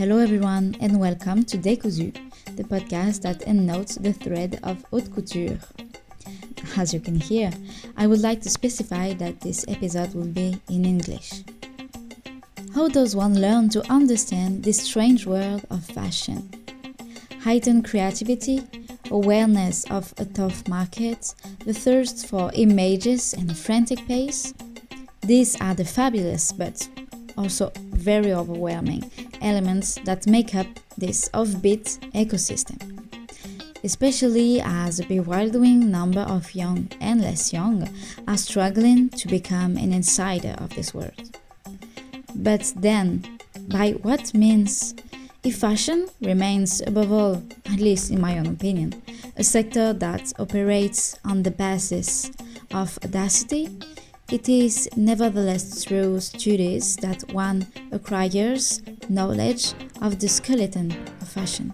Hello, everyone, and welcome to Décousu, the podcast that ennotes the thread of haute couture. As you can hear, I would like to specify that this episode will be in English. How does one learn to understand this strange world of fashion? Heightened creativity, awareness of a tough market, the thirst for images and a frantic pace? These are the fabulous but also very overwhelming elements that make up this offbeat ecosystem. Especially as a bewildering number of young and less young are struggling to become an insider of this world. But then, by what means? If fashion remains, above all, at least in my own opinion, a sector that operates on the basis of audacity, it is nevertheless through studies that one acquires knowledge of the skeleton of fashion.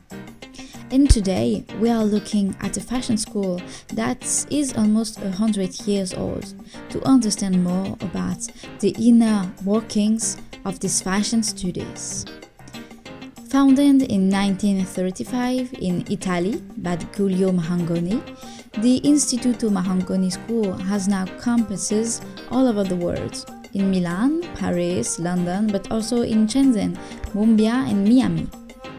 And today we are looking at a fashion school that is almost a hundred years old to understand more about the inner workings of these fashion studies. Founded in 1935 in Italy by Giulio Marangoni, the Istituto Marangoni School has now campuses all over the world in Milan, Paris, London, but also in Shenzhen, Mumbai, and Miami.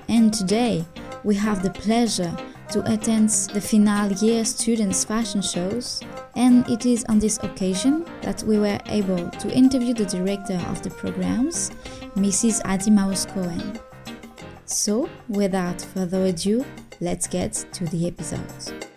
And today, we have the pleasure to attend the final year students' fashion shows, and it is on this occasion that we were able to interview the director of the programs, Mrs. Adi Maus Cohen. So, without further ado, let's get to the episode.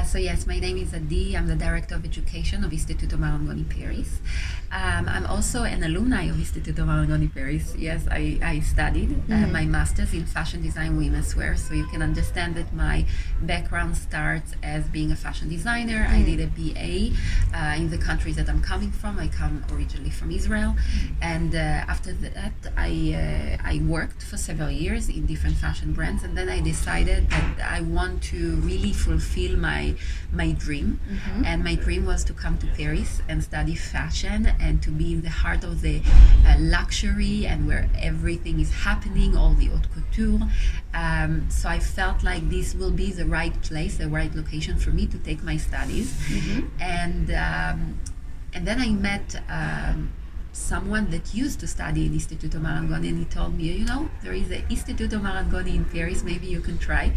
Uh, so yes, my name is Adi. I'm the Director of Education of Istituto Marangoni Paris. Um, I'm also an alumni of Istituto Marangoni Paris. Yes, I, I studied uh, mm-hmm. my master's in fashion design women's wear, so you can understand that my background starts as being a fashion designer. Mm-hmm. I did a BA uh, in the countries that I'm coming from. I come originally from Israel, mm-hmm. and uh, after that, I uh, I worked for several years in different fashion brands, and then I decided that I want to really fulfill my my dream, mm-hmm. and my dream was to come to Paris and study fashion and to be in the heart of the uh, luxury and where everything is happening, all the haute couture. Um, so I felt like this will be the right place, the right location for me to take my studies, mm-hmm. and um, and then I met. Um, someone that used to study in Istituto Marangoni and he told me, you know, there is an Istituto Marangoni in Paris, maybe you can try.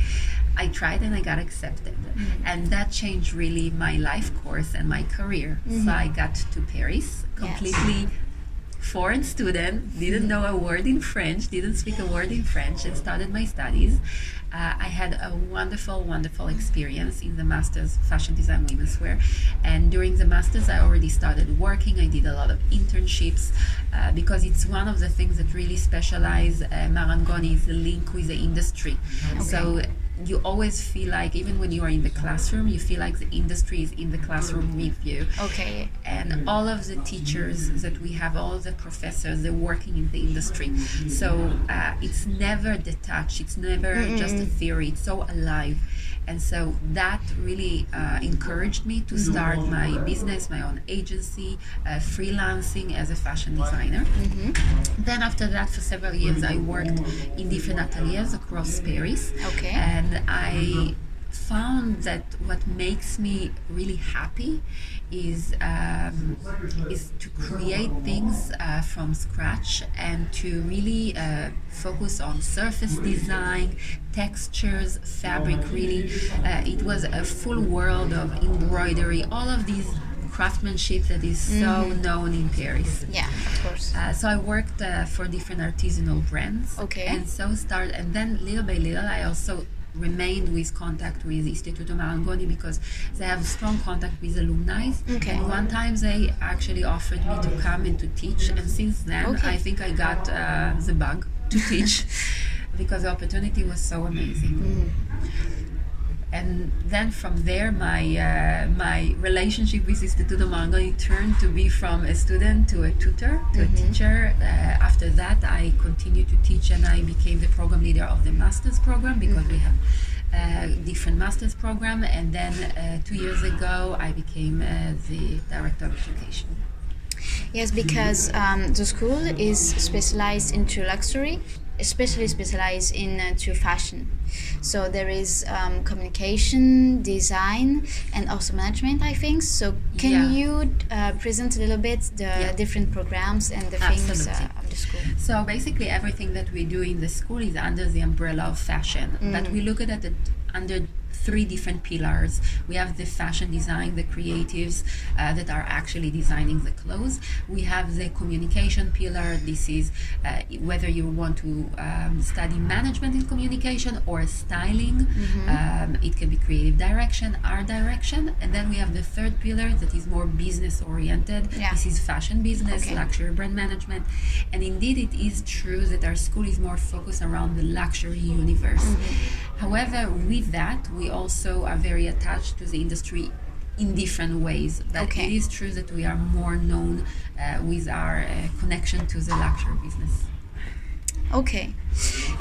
I tried and I got accepted. Mm-hmm. And that changed really my life course and my career. Mm-hmm. So I got to Paris completely yes. Foreign student, didn't know a word in French, didn't speak a word in French, and started my studies. Uh, I had a wonderful, wonderful experience in the master's fashion design women's wear. And during the master's, I already started working. I did a lot of internships uh, because it's one of the things that really specialize uh, Marangoni is the link with the industry. Okay. So you always feel like even when you are in the classroom you feel like the industry is in the classroom with you. Okay. And all of the teachers that we have all the professors they're working in the industry. So uh, it's never detached. It's never mm-hmm. just a theory. It's so alive and so that really uh, encouraged me to start my business my own agency uh, freelancing as a fashion designer. Mm-hmm. then after that for several years i worked in different ateliers across paris. Okay. And i found that what makes me really happy is um, is to create things uh, from scratch and to really uh, focus on surface design, textures, fabric. Really, uh, it was a full world of embroidery. All of these craftsmanship that is so mm-hmm. known in Paris. Yeah, of course. Uh, so I worked uh, for different artisanal brands. Okay. And so started, and then little by little, I also remained with contact with Istituto Marangoni because they have strong contact with alumni. Okay. And one time they actually offered me to come and to teach, and since then okay. I think I got uh, the bug to teach because the opportunity was so amazing. Mm and then from there my uh, my relationship with Istituto Marangoni turned to be from a student to a tutor to mm-hmm. a teacher uh, after that I continued to teach and I became the program leader of the master's program because mm-hmm. we have uh, different master's program, and then uh, two years ago I became uh, the director of education. Yes, because um, the school is specialized into luxury, especially specialized into uh, fashion. So there is um, communication, design, and also management. I think. So can Yeah. you uh, present a little bit the Yeah. different programs and the things uh, of the school? So basically, everything that we do in the school is under the umbrella of fashion, but we look at it under three different pillars. We have the fashion design, the creatives uh, that are actually designing the clothes. We have the communication pillar. This is uh, whether you want to um, study management in communication or styling. Um, it can be creative direction, art direction, and then we have the third pillar that is more business oriented. Yeah. This is fashion business, Okay. luxury brand management, and indeed it is true that our school is more focused around the luxury universe. However, with that, we also are very attached to the industry in different ways. But Okay. it is true that we are more known uh, with our uh, connection to the luxury business. Okay.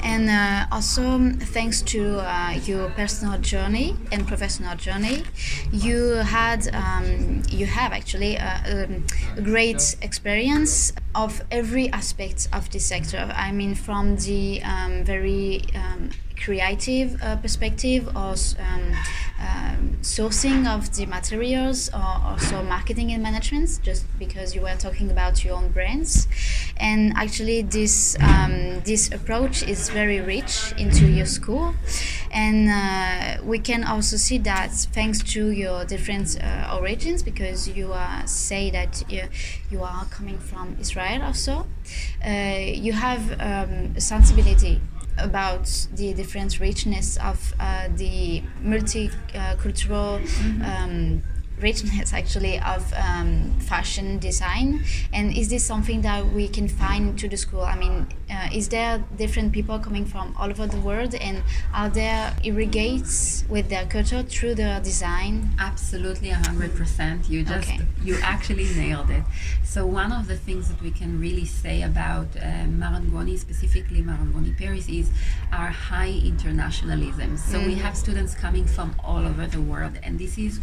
And uh, also, thanks to uh, your personal journey and professional journey, you had, um, you have actually a, um, a great experience of every aspect of this sector. I mean, from the um, very um, creative uh, perspective, or um, um, sourcing of the materials, or also marketing and management. Just because you were talking about your own brands, and actually this um, this approach is very rich into your school, and uh, we can also see that thanks to your different uh, origins, because you uh, say that you, you are coming from Israel also, uh, you have um, a sensibility about the different richness of uh, the multicultural um, richness actually of um, fashion design and is this something that we can find to the school i mean uh, is there different people coming from all over the world and are there irrigates with their culture through their design Absolutely, a hundred percent. You just Okay. you actually nailed it. So one of the things that we can really say about uh, Marangoni, specifically Marangoni Paris, is our high internationalism. So we have students coming from all over the world, and this is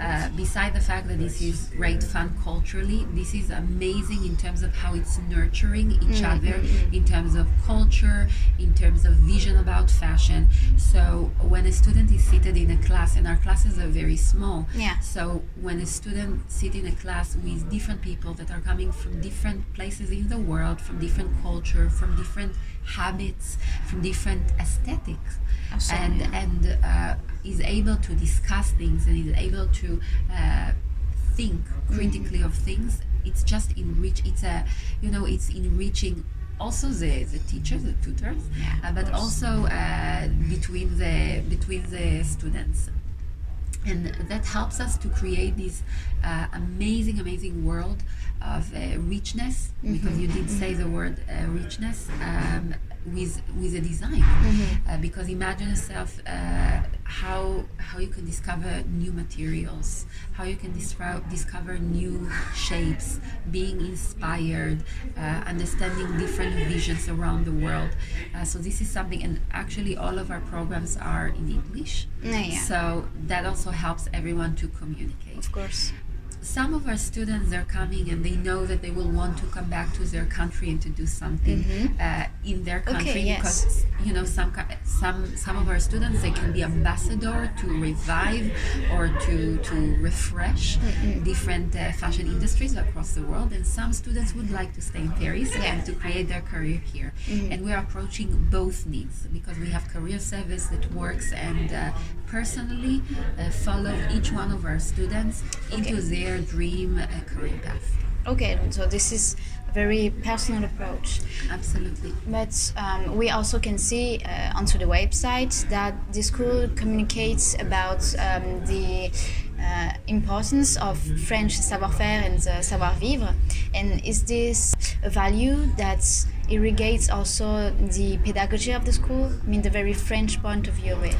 uh, Uh, beside the fact that this is great fun culturally. This is amazing in terms of how it's nurturing each mm-hmm. other, mm-hmm. in terms of culture, in terms of vision about fashion. So when a student is seated in a class, and our classes are very small, Yeah. so when a student sit in a class with different people that are coming from different places in the world, from different culture, from different habits, from different aesthetics, Absolutely. and and uh, is able to discuss things and is able to uh, think critically of things, it's just enrich. It's a you know it's enriching. Also the, the teachers, the tutors, Yeah, uh, but also uh, between the between the students and that helps us to create this uh, amazing amazing world of uh, richness because you did say the word uh, richness um, with with a design. Uh, because imagine yourself uh, how how you can discover new materials how you can discover discover new shapes being inspired uh, understanding different visions around the world. Uh, so this is something and actually all of our programs are in english. Yeah, yeah. so that also helps everyone to communicate. of course Some of our students are coming and they know that they will want to come back to their country and to do something uh, in their country yes. because you know some some some of our students they can be ambassador to revive or to to refresh different uh, fashion industries across the world. And some students would like to stay in Paris Yeah. and to create their career here. And we are approaching both needs because we have career service that works and uh, personally uh, follow each one of our students into Okay. their dream uh, career path okay so this is a very personal approach absolutely But um, we also can see uh, onto the website that the school communicates about um, the uh, importance of French savoir-faire and uh, savoir-vivre. And is this a value that irrigates also the pedagogy of the school? I mean, the very French point of view of it.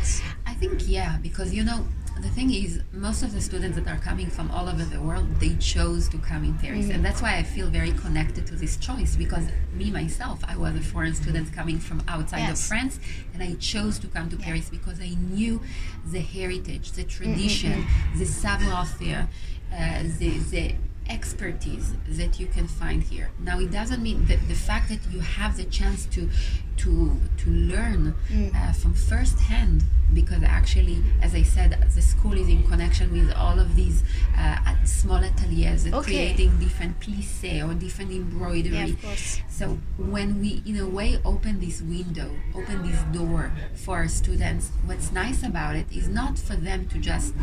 I think yeah, because you know, the thing is, most of the students that are coming from all over the world, they chose to come in Paris, mm-hmm. and that's why I feel very connected to this choice because me myself, I was a foreign student coming from outside of France, and I chose to come to Paris because I knew the heritage, the tradition, mm-hmm, mm-hmm. the savoir-faire, uh, the the expertise that you can find here. Now, it doesn't mean that the fact that you have the chance to to to learn uh, from first hand because actually as i said the school is in connection with all of these uh, small ateliers Okay. creating different plissé or different embroidery. Yeah, of course. so when we in a way open this window open this door for our students what's nice about it is not for them to just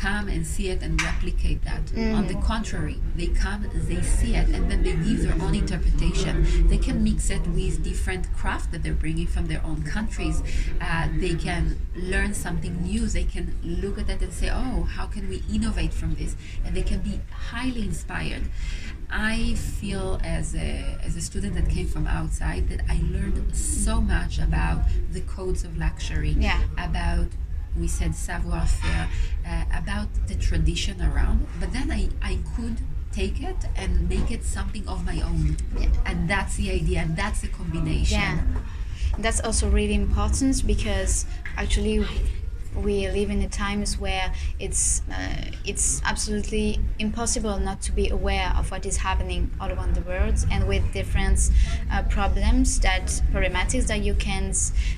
come and see it and replicate that. On the contrary they come they see it and then they give their own interpretation. They can mix it with different craft that they're bringing from their own countries uh, they can learn something new they can look at that and say oh how can we innovate from this and they can be highly inspired I feel as a, as a student that came from outside that I learned so much about the codes of luxury, Yeah. about we said savoir faire, uh, about the tradition around. But then I, I could take it and make it something of my own, Yeah. and that's the idea. And that's the combination. Yeah, that's also really important because actually we live in a times where it's uh, it's absolutely impossible not to be aware of what is happening all around the world and with different uh, problems that problematics that you can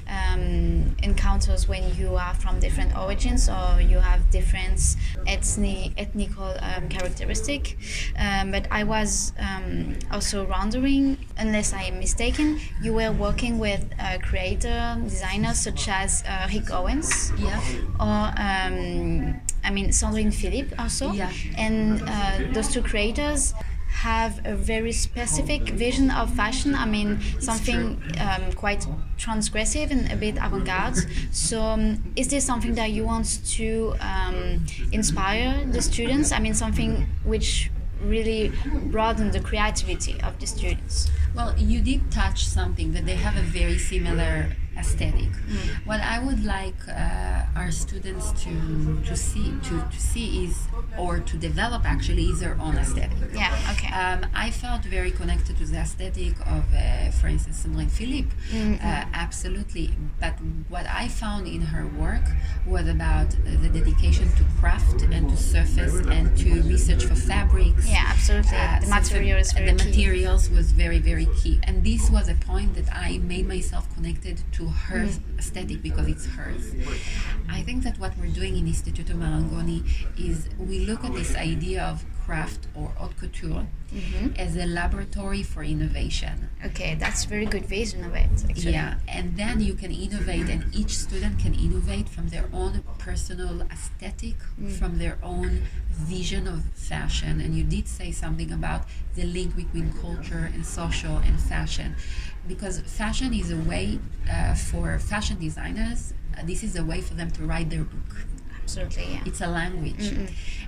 um, encounter when you are from different origins or you have different ethnic ethnical um, characteristic um, but I was um, also wondering unless I am mistaken you were working with uh, creator designers such as uh, Rick Owens Yeah. Or um, I mean Sandrine Philippe also. Yeah. And uh, those two creators have a very specific vision of fashion. I mean something um, quite transgressive and a bit avant-garde. So um, is this something that you want to um, inspire the students? I mean something which really broaden the creativity of the students. Well, you did touch something that they have a very similar aesthetic. What I would like uh, our students to to see to, to see is or to develop actually is their own aesthetic. Yeah, okay. Um, I felt very connected to the aesthetic of, uh, for instance, Sandrine Philippe. Uh, absolutely. But what I found in her work was about the dedication to craft and to surface and to research for fabrics. yeah, absolutely. Uh, the so material is the key. materials was very very key and this was a point that i made myself connected to her Mm-hmm. aesthetic because it's hers i think that what we're doing in instituto Marangoni is we look at this idea of craft or haute couture Mm-hmm. as a laboratory for innovation Okay, that's a very good vision of it. Actually. yeah, and then you can innovate, and each student can innovate from their own personal aesthetic, from their own vision of fashion. And you did say something about the link between culture and social and fashion, because fashion is a way uh, for fashion designers. Uh, this is a way for them to write their book. Absolutely, yeah. it's a language.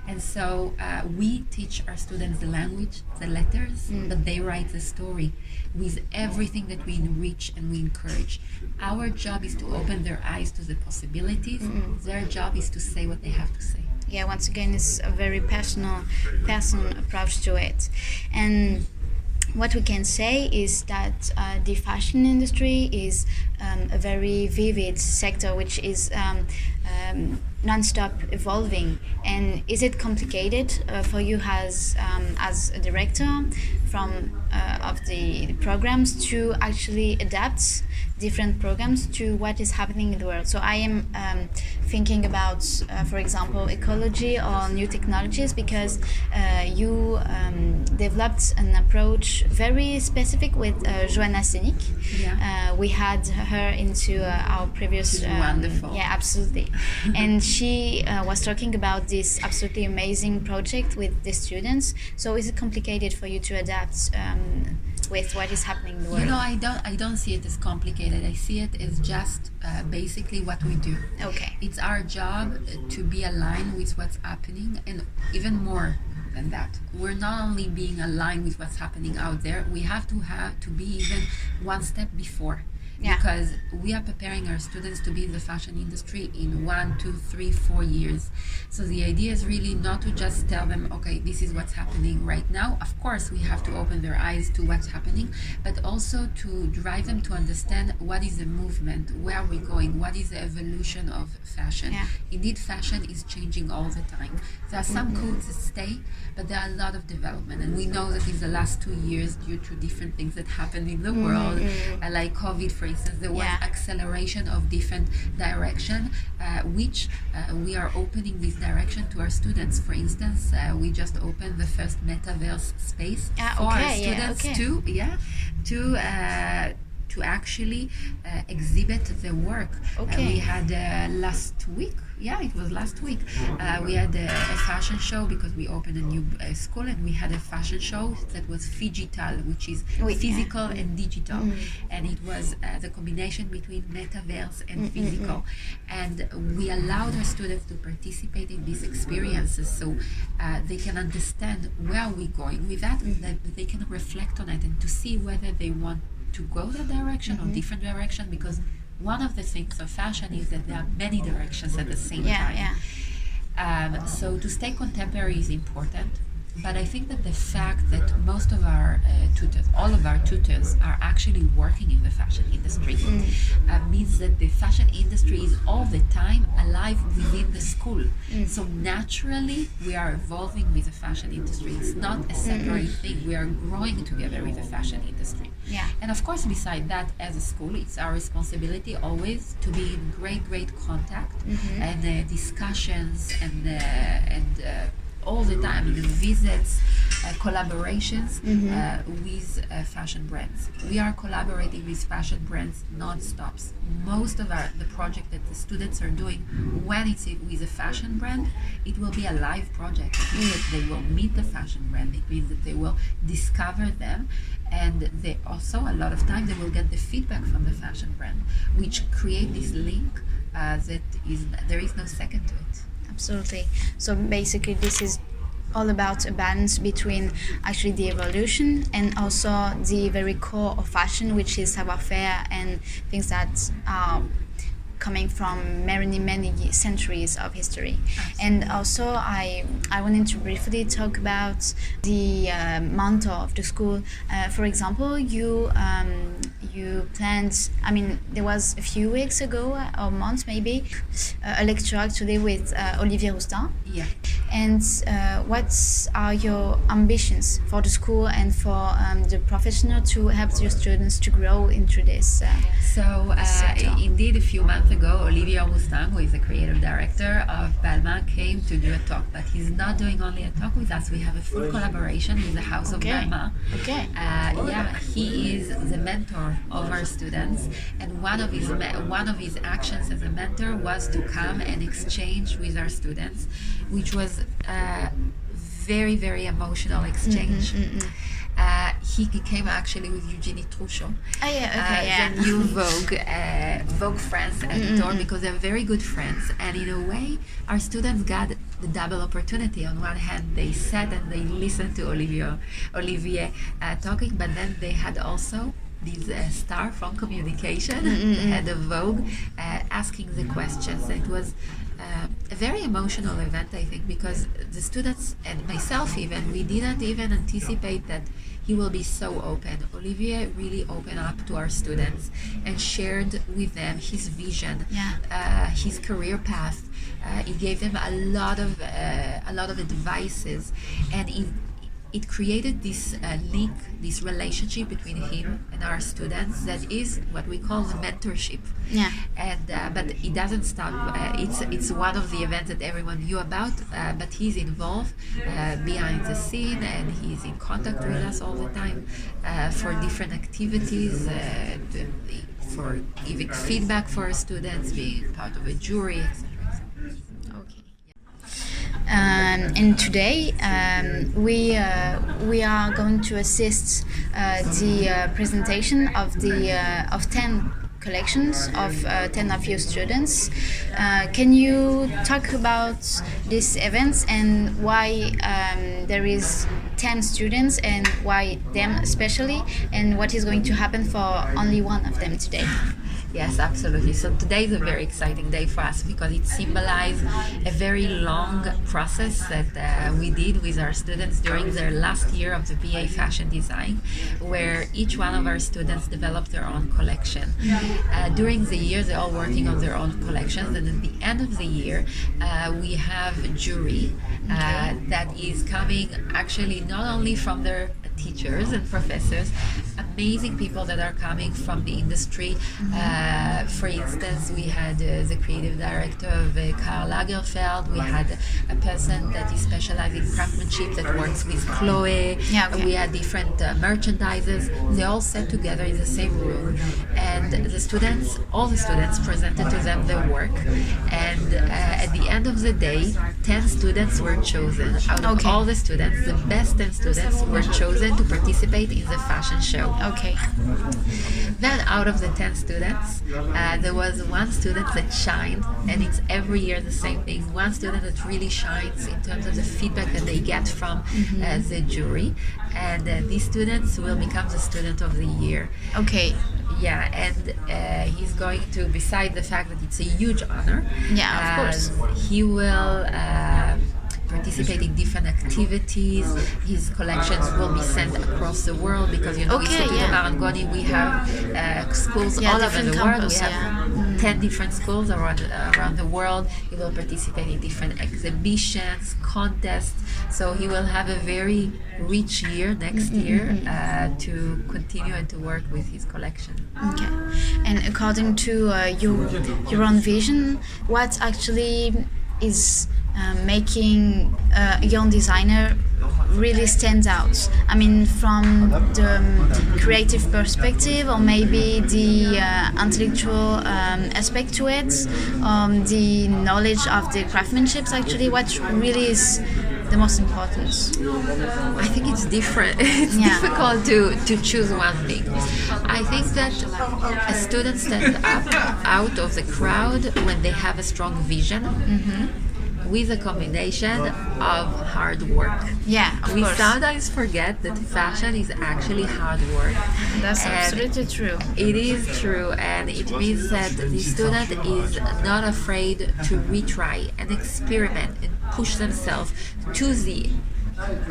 And so uh, we teach our students the language the letters but they write the story with everything that we enrich and we encourage. Our job is to open their eyes to the possibilities. Their job is to say what they have to say. Yeah once again it's a very personal personal approach to it. And what we can say is that uh, the fashion industry is um, a very vivid sector which is um, um, non-stop evolving and is it complicated uh, for you as um, as a director from uh, of the programs to actually adapt different programs to what is happening in the world so i am um, thinking about uh, for example ecology or new technologies because uh, you um, developed an approach very specific with uh, Johanna Senyk. Yeah. Uh, we had her into uh, our previous She's wonderful. yeah absolutely and she uh, was talking about this absolutely amazing project with the students. So is it complicated for you to adapt um, with what is happening in the world you know i don't i don't see it as complicated. I see it as just uh, basically what we do. Okay. It's our job uh, to be aligned with what's happening and even more than that. We're not only being aligned with what's happening out there we have to have to be even one step before yeah. because we are preparing our students to be in the fashion industry in one, two, three, four years. So the idea is really not to just tell them, okay, this is what's happening right now. Of course, we have to open their eyes to what's happening, but also to drive them to understand what is the movement, where are we going, what is the evolution of fashion. Yeah. Indeed, fashion is changing all the time. There are some mm-hmm. codes that stay, but there are a lot of development, and we know that in the last two years, due to different things that happened in the mm-hmm. world, uh, like COVID, for instance, there was yeah. acceleration of different direction, uh, which uh, we are opening this direction to our students. For instance, uh, we just opened the first metaverse space ah, for our students yeah, okay. to yeah to uh, to actually uh, exhibit the work. Uh, okay. we had uh, last week yeah, it was last week. Uh, we had a, a, fashion show because we opened a new uh, school and we had a fashion show that was digital, which is oui. physical and digital. Mm. And it was uh, the combination between metaverse and mm, physical. And we allowed our students to participate in these experiences so uh, they can understand where we're going with that, mm. that they can reflect on it and to see whether they want to go that direction mm-hmm. or different direction because one of the things of fashion is that there are many directions at the same yeah, time. Yeah. Um, so to stay contemporary is important. But I think that the fact that most of our uh, tutors, all of our tutors, are actually working in the fashion industry mm. uh, means that the fashion industry is all the time alive within the school. Mm. So naturally, we are evolving with the fashion industry. It's not a separate mm thing. We are growing together with the fashion industry. Yeah. And of course, beside that, as a school, it's our responsibility always to be in great, great contact mm-hmm. and uh, discussions and uh, and uh, all the time, know, visits, uh, collaborations mm-hmm. uh, with uh, fashion brands. We are collaborating with fashion brands non-stops. Most of our the project that the students are doing when it's with a fashion brand, it will be a live project. It means that they will meet the fashion brand. It means that they will discover them, and they also a lot of time they will get the feedback from the fashion brand, which create this link uh, that is there is no second to it absolutely. So basically, this is all about a balance between actually the evolution and also the very core of fashion, which is savoir-faire and things that are coming from many many centuries of history. And also i i wanted to briefly talk about the uh, motto of the school. Uh, for example you um, you planned i mean there was a few weeks ago uh, or months maybe uh, a lecture actually with uh, olivier Rousteing yeah and uh, what are your ambitions for the school and for um, the professional to help your students to grow into this so indeed a few months ago, Olivier Rousteing, who is the creative director of Balmain, came to do a talk. But he's not doing only a talk with us. We have a full collaboration with the House okay. of Balmain. Okay. Uh, yeah, he is the mentor of our students, and one of his one of his actions as a mentor was to come and exchange with our students, which was a very very emotional exchange. Mm-hmm, mm-hmm. Uh, he came actually with Eugenie Trochu. Oh yeah, okay, uh, yeah. The new Vogue, uh, Vogue France editor, mm-hmm. because they're very good friends. And in a way, our students got the double opportunity. On one hand, they sat and they listened to Olivier, Olivier uh, talking, but then they had also this uh, star from communication, mm-hmm. the head of Vogue, uh, asking the questions. It was uh, a very emotional event, I think, because the students and myself even, we didn't even anticipate that he will be so open. Olivier really opened up to our students and shared with them his vision, yeah. uh, his career path. Uh, he gave them a lot of uh, a lot of advices, and he it created this uh, link, this relationship between him and our students that is what we call the mentorship. Yeah. And uh, but it doesn't stop. Uh, it's it's one of the events that everyone knew about, uh, but he's involved uh, behind the scene and he's in contact with us all the time uh, for different activities, for giving feedback for our students, being part of a jury, etc. Um, and today um, we uh, we are going to assist uh, the uh, presentation of the uh, of ten collections of uh, 10 of your students. Uh, can you talk about these events and why um, there is 10 students and why them especially and what is going to happen for only one of them today Yes, absolutely. So today is a very exciting day for us because it symbolizes a very long process that uh, we did with our students during their last year of the BA Fashion Design, where each one of our students developed their own collection. Uh, during the year, they're all working on their own collections, and at the end of the year, uh, we have a jury uh, that is coming actually not only from their teachers and professors, amazing people that are coming from the industry. Uh, for instance, we had uh, the creative director of uh, Karl Lagerfeld. We had a person that is specialized in craftsmanship that works with Chloe. Yeah, okay. We had different uh, merchandisers. They all sat together in the same room, and the students, all the students, presented to them their work. And uh, at the end of the day, ten students were chosen. Out of Okay. all the students, the best ten students were chosen to participate in the fashion show. Okay Then, out of the 10 students, uh, there was one student that shined, and it's every year the same thing. One student that really shines in terms of the feedback that they get from uh, the jury, and uh, these students will become the student of the year. okay Yeah, and uh, he's going to, beside the fact that it's a huge honor, Yeah, of course. uh, he will. Participate in different activities. His collections will be sent across the world because you know, Okay, yeah. Marangoni, we have uh, schools Yeah, all over the world. we have yeah. 10 different schools around, uh, around the world. He will participate in different exhibitions, contests. So he will have a very rich year next year uh, to continue and to work with his collection. Okay. And according to uh, your your own vision, what actually is uh, making a young designer really stands out? I mean, from the um, creative perspective, or maybe the uh, intellectual um, aspect to it, um, the knowledge of the craftsmanship. Actually, what really is the most important? I think it's different. It's Yeah. difficult to, to choose one thing. I think that a student stands up out of the crowd when they have a strong vision with a combination of hard work. Yeah, of we course. sometimes forget that fashion is actually hard work. That's And absolutely true. It is true, and it means that the student is not afraid to retry and experiment and push themselves to the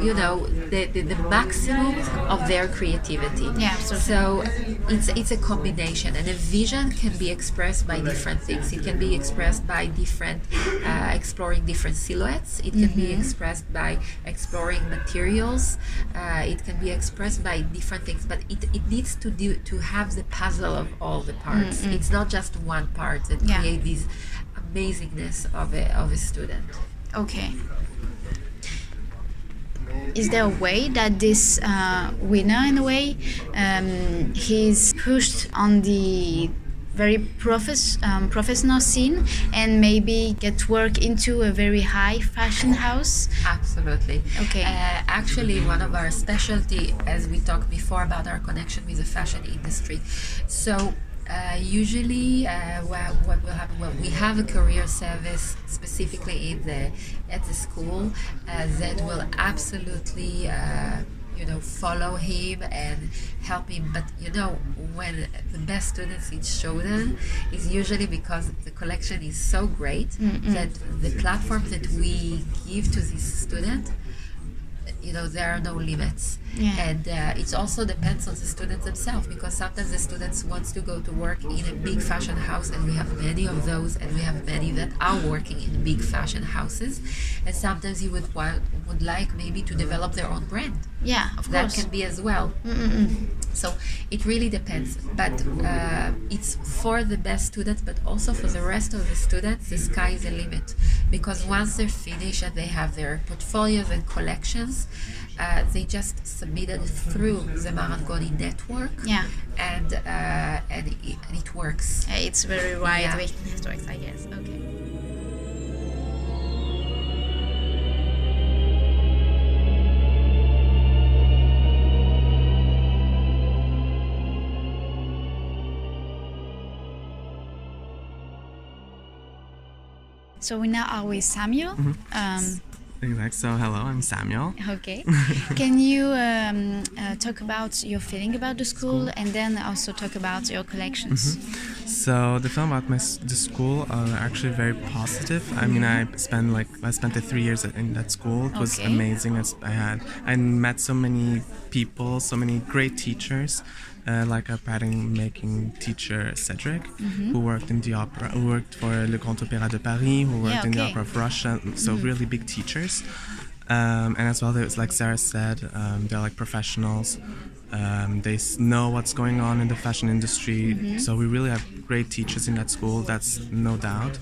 you know the, the, the maximum of their creativity. Yeah, absolutely. so it's it's a combination and a vision can be expressed by different things. It can be expressed by different uh, exploring different silhouettes. It can be expressed by exploring materials. Uh, it can be expressed by different things but it, it needs to do to have the puzzle of all the parts. It's not just one part that Yeah. create this amazingness of a, of a student. Okay. Is there a way that this uh, winner, in a way, um, he's pushed on the very profes- um, professional scene and maybe get work into a very high fashion house? Absolutely. Okay. Uh, actually, one of our specialty, as we talked before about our connection with the fashion industry. So. Uh, usually, uh, what, what will happen? Well, we have a career service specifically in the at the school uh, that will absolutely, uh, you know, follow him and help him. But you know, when the best students is chosen, is usually because the collection is so great that the platform that we give to this student you know there are no limits. Yeah. and uh, it also depends on the students themselves because sometimes the students wants to go to work in a big fashion house and we have many of those and we have many that are working in big fashion houses. And sometimes you would want would like maybe to develop their own brand. Yeah, of that course. can be as well so it really depends but uh, it's for the best students but also for the rest of the students the sky is the limit because once they're finished and they have their portfolios and collections uh, they just submit it through the Marangoni network Yeah. and uh, and, it, and it works It's very wide Yeah. way it works, I guess. Okay. So we now are with Samuel. Um, Exactly. So, hello, I'm Samuel. Okay. Can you um, uh, talk about your feeling about the school, school, and then also talk about your collections? Mm-hmm. So the film about my the school are actually very positive. I mean, I spent like I spent the three years in that school. It was okay. amazing. I had I met so many people, so many great teachers. Uh, like a pattern making teacher Cedric, mm-hmm. who worked in the opera, who worked for Le Grand Opéra de Paris, who worked yeah, okay. in the Opera of Russia. So mm-hmm. really big teachers. Um, and as well, there's like Sarah said, um, they're like professionals. Um, they know what's going on in the fashion industry. Mm-hmm. So we really have great teachers in that school. That's no doubt.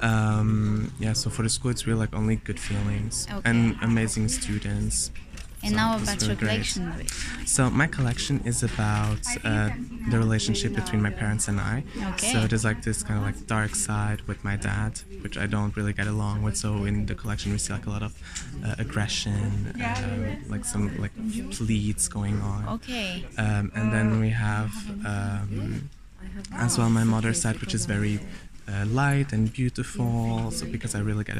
Um, yeah, so for the school, it's really like only good feelings okay. and amazing students. And so now about really your collection. So my collection is about uh, the relationship between my parents and I. Okay. So there's like this kind of like dark side with my dad, which I don't really get along with. So in the collection we see like a lot of uh, aggression, uh, like some like pleads going on. Okay. Um, and then we have um, as well my mother's side, which is very uh, light and beautiful. So because I really get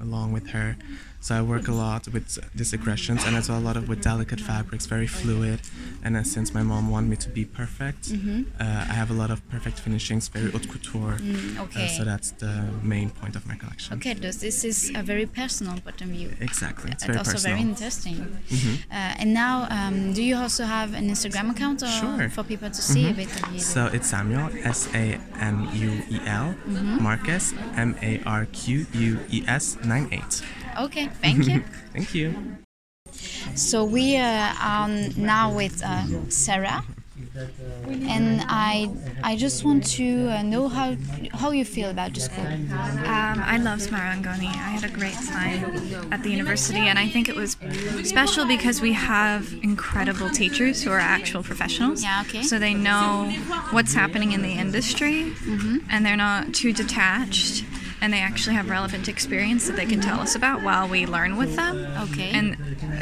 along with her, so I work a lot with these aggressions and as well a lot of with delicate fabrics, very fluid. And uh, since my mom wanted me to be perfect, Mhm. uh, I have a lot of perfect finishings, very haute couture. Mm, Uh, okay. so that's the main point of my collection. Okay, this, this is a very personal of view. Exactly, it's Uh, very also personal. very interesting. Mhm. Uh, and now, um, do you also have an Instagram account or Sure. for people to see a Mhm. bit of you? So it's Samuel, S A M U E L, Mhm. Marques, M A R Q U E S 98. Okay, thank you. Thank you. So we uh, are now with uh, Sarah, and I I just want to uh, know how how you feel about the school. Um, I love Marangoni. I had a great time at the university, and I think it was special because we have incredible teachers who are actual professionals. Yeah, okay. So they know what's happening in the industry, and they're not too detached, and they actually have relevant experience that they can tell us about while we learn with them. Okay. And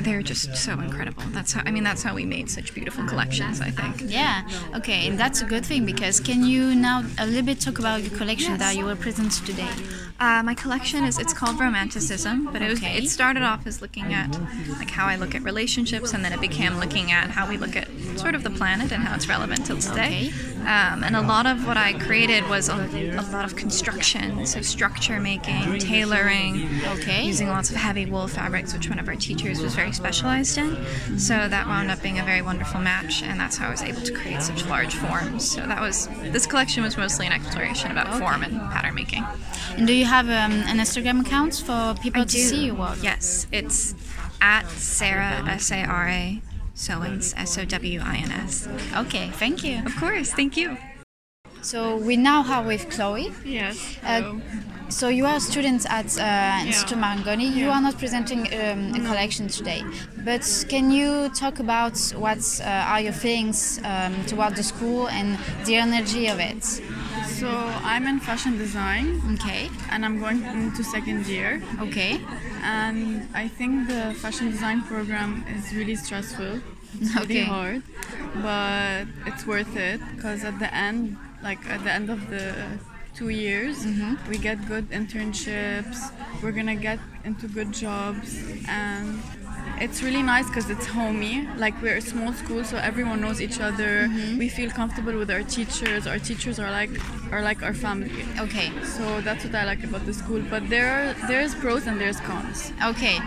they're just so incredible. That's how I mean. That's how we made such beautiful collections. I think. Yeah, okay, and that's a good thing because can you now a little bit talk about your collection that you will present today? Uh, my collection is it's called Romanticism, but it was Okay. it started off as looking at like how I look at relationships, and then it became looking at how we look at sort of the planet and how it's relevant till today. Um, and a lot of what I created was a, a lot of construction, so structure making, tailoring, Okay. using lots of heavy wool fabrics, which one of our teachers was very specialized in. So that wound up being a very wonderful match, and that's how I was able to create such large forms. So that was this collection was mostly an exploration about form and pattern making. And do you have um, an Instagram account for people I to do. see your work? Yes, it's at Sarah S A R A Sowins S O W I N S. Okay, thank you. Of course, thank you. So we now have with Chloe. Yes. Uh, so you are students at uh, Instituto Marangoni. You are not presenting um, a collection today, but can you talk about what uh, are your feelings um, toward the school and the energy of it? So I'm in fashion design Okay. and I'm going into second year. Okay. And I think the fashion design program is really stressful. It's really hard, but it's worth it because at the end, like at the end of the two years, mm-hmm. we get good internships. We're gonna get into good jobs, and it's really nice because it's homey. Like we're a small school, so everyone knows each other. Mm-hmm. We feel comfortable with our teachers. Our teachers are like are like our family. Okay. So that's what I like about the school. But there are there's pros and there's cons. Okay.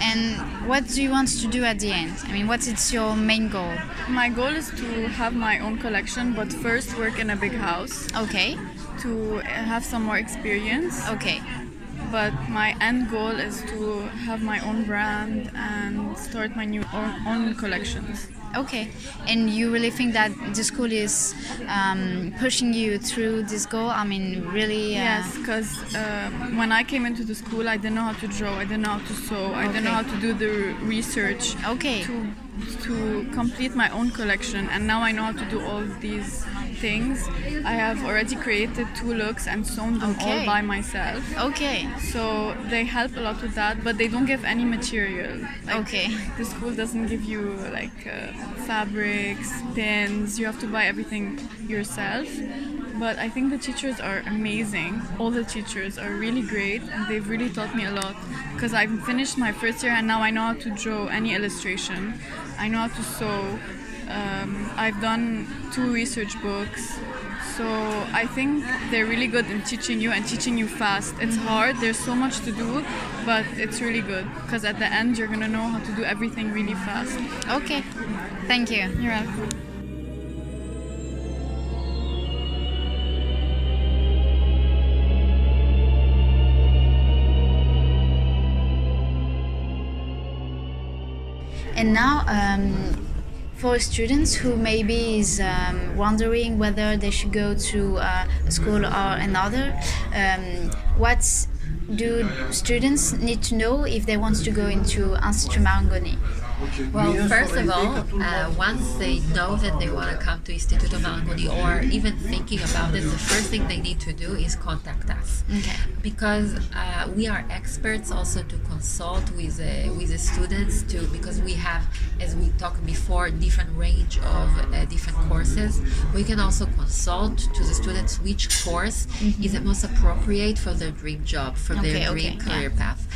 And what do you want to do at the end? I mean, what is your main goal? My goal is to have my own collection, but first work in a big house Okay. to have some more experience. Okay. But my end goal is to have my own brand and start my new own, own collections. Okay. And you really think that the school is um, pushing you through this goal? I mean, really? Uh, Yes, because uh, when I came into the school, I didn't know how to draw, I didn't know how to sew, I didn't know how to do the research Okay. to to complete my own collection, and now I know how to do all these things. I have already created two looks and sewn them Okay. all by myself. Okay. So they help a lot with that, but they don't give any material. Like, Okay. The school doesn't give you like uh, fabrics, pins. You have to buy everything yourself. but I think the teachers are amazing. All the teachers are really great and they've really taught me a lot because I've finished my first year and now I know how to draw any illustration. I know how to sew. Um, I've done two research books. So I think they're really good in teaching you and teaching you fast. It's hard, there's so much to do, but it's really good because at the end you're gonna know how to do everything really fast. Okay, thank you. You're welcome. And now, um, for students who maybe is um, wondering whether they should go to uh, a school or another, um, what do students need to know if they want to go into Institut Marangoni? Well, first of all, uh, once they know that they want to come to Istituto Marangoni or even thinking about it, the first thing they need to do is contact us. Okay. Because uh, we are experts also to consult with uh, with the students too, because we have, as we talked before, different range of uh, different courses. We can also consult to the students which course is the most appropriate for their dream job, for Okay, their okay, dream yeah. career path.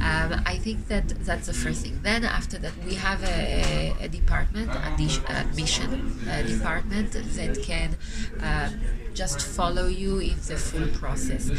Um, I think that that's the first thing. Then after that, we have a, a department, admission uh department that can uh, just follow you in the full process.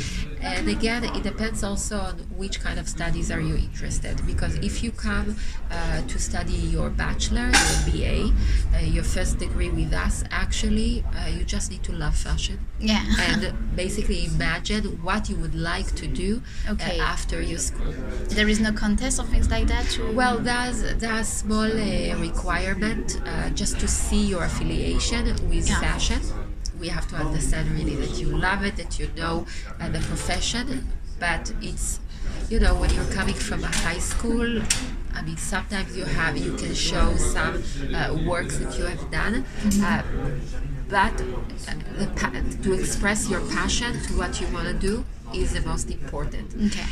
And again, it depends also on which kind of studies are you interested. Because if you come uh, to study your bachelor, your BA, uh, your first degree with us, actually, uh, you just need to love fashion Yeah. and basically imagine what you would like to do uh, Okay. after your school. there is no contest or things like that? To... Well, there's there's small uh, requirement uh, just to see your affiliation with Yeah. fashion. We have to understand really that you love it, that you know uh, the profession, but it's you know when you're coming from a high school. I mean, sometimes you have you can show some uh, works that you have done, uh, but uh, pa- to express your passion to what you want to do is the most important Okay.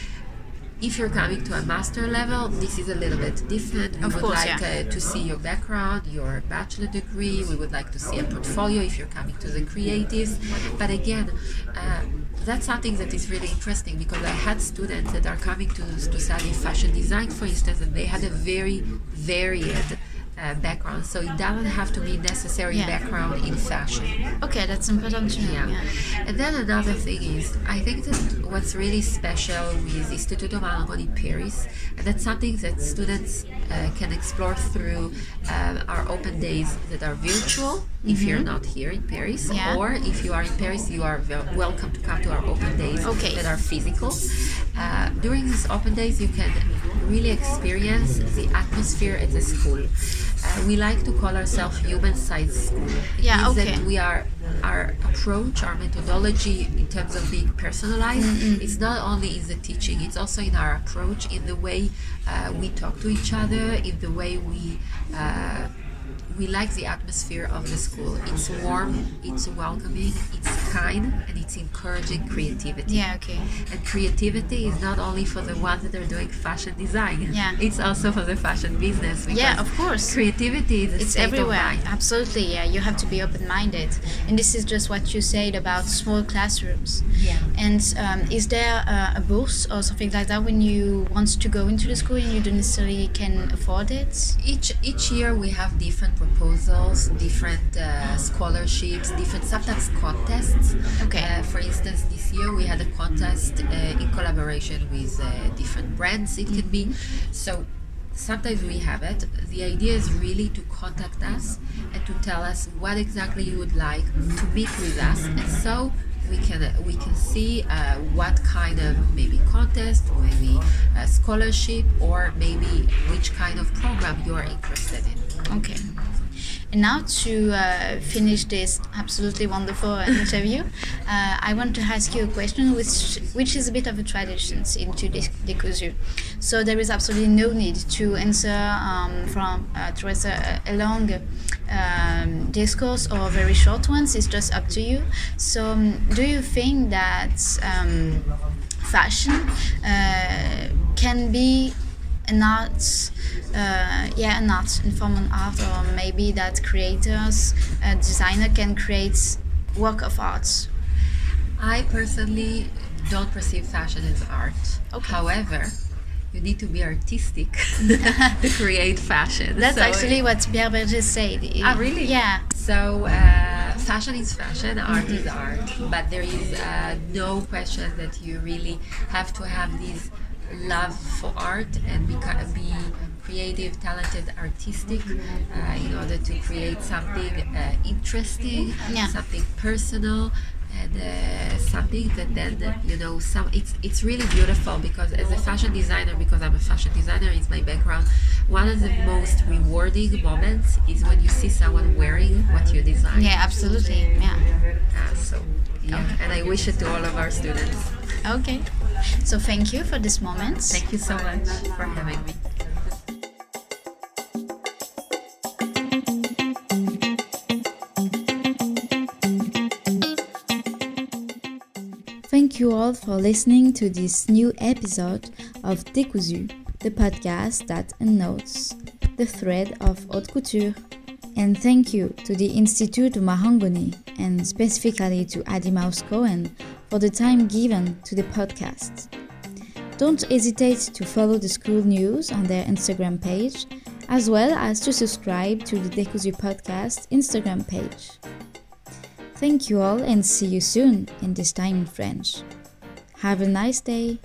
If you're coming to a master level, this is a little bit different. We Of would course, like yeah. uh, to see your background, your bachelor degree. We would like to see a portfolio if you're coming to the creatives. But again, uh, that's something that is really interesting because I had students that are coming to, to study fashion design, for instance, and they had a very varied uh, background. So it doesn't have to be necessary Yeah. background in fashion. Okay, that's important to know. Yeah. Yeah. And then another thing is, I think that what's really special with Istituto Marangoni Paris, that's something that students uh, can explore through um, our open days that are virtual if you're not here in Paris, Yeah. or if you are in Paris, you are wel- welcome to come to our open days Okay. that are physical. Uh, during these open days, you can really experience the atmosphere at the school. Uh, we like to call ourselves human science school. Yeah, okay. that we are our approach, our methodology in terms of being personalized. It's not only in the teaching; it's also in our approach, in the way uh, we talk to each other, in the way we. Uh, we like the atmosphere of the school. It's warm, it's welcoming, it's kind, and it's encouraging creativity. Yeah, okay. And creativity is not only for the ones that are doing fashion design. Yeah. It's also for the fashion business. Yeah, of course. Creativity is It's everywhere. Absolutely, yeah. You have to be open minded. And this is just what you said about small classrooms. Yeah. And um, is there uh, a boost or something like that when you want to go into the school and you don't necessarily can afford it? each each year we have different proposals, different uh, scholarships, different sometimes contests. Okay. Uh, for instance, this year we had a contest uh, in collaboration with uh, different brands. It can be so. Sometimes we have it. The idea is really to contact us and to tell us what exactly you would like to meet with us, and so we can uh, we can see uh, what kind of maybe contest, maybe a scholarship, or maybe which kind of program you are interested in. Okay. And now to uh, finish this absolutely wonderful interview, uh, I want to ask you a question which which is a bit of a tradition into Décousu. So there is absolutely no need to answer um, from uh, a, a long um, discourse or very short ones. It's just up to you. So um, do you think that um, fashion uh, can be an art, uh, yeah, an art, informal art, or maybe that creators, a designer can create work of art. I personally don't perceive fashion as art. Okay. However, you need to be artistic to create fashion. That's So- actually what Pierre Bergé said. Ah, really? Yeah. So, uh, fashion is fashion, art is art, but there is uh, no question that you really have to have this love for art and be, be creative, talented, artistic uh, in order to create something uh, interesting, Yeah. something personal. And uh, something that then you know some it's it's really beautiful because as a fashion designer because I'm a fashion designer is my background one of the most rewarding moments is when you see someone wearing what you design Yeah, absolutely. Yeah. uh, so yeah and I wish it to all of our students Okay. So thank you for this moment. thank you so much for having me Thank you all for listening to this new episode of Décousu, the podcast that unnotes the thread of haute couture. And thank you to the Institut Marangoni and specifically to Adi Mouse Cohen for the time given to the podcast. Don't hesitate to follow the school news on their Instagram page, as well as to subscribe to the Décousu podcast Instagram page. Thank you all and see you soon in this time in French. Have a nice day.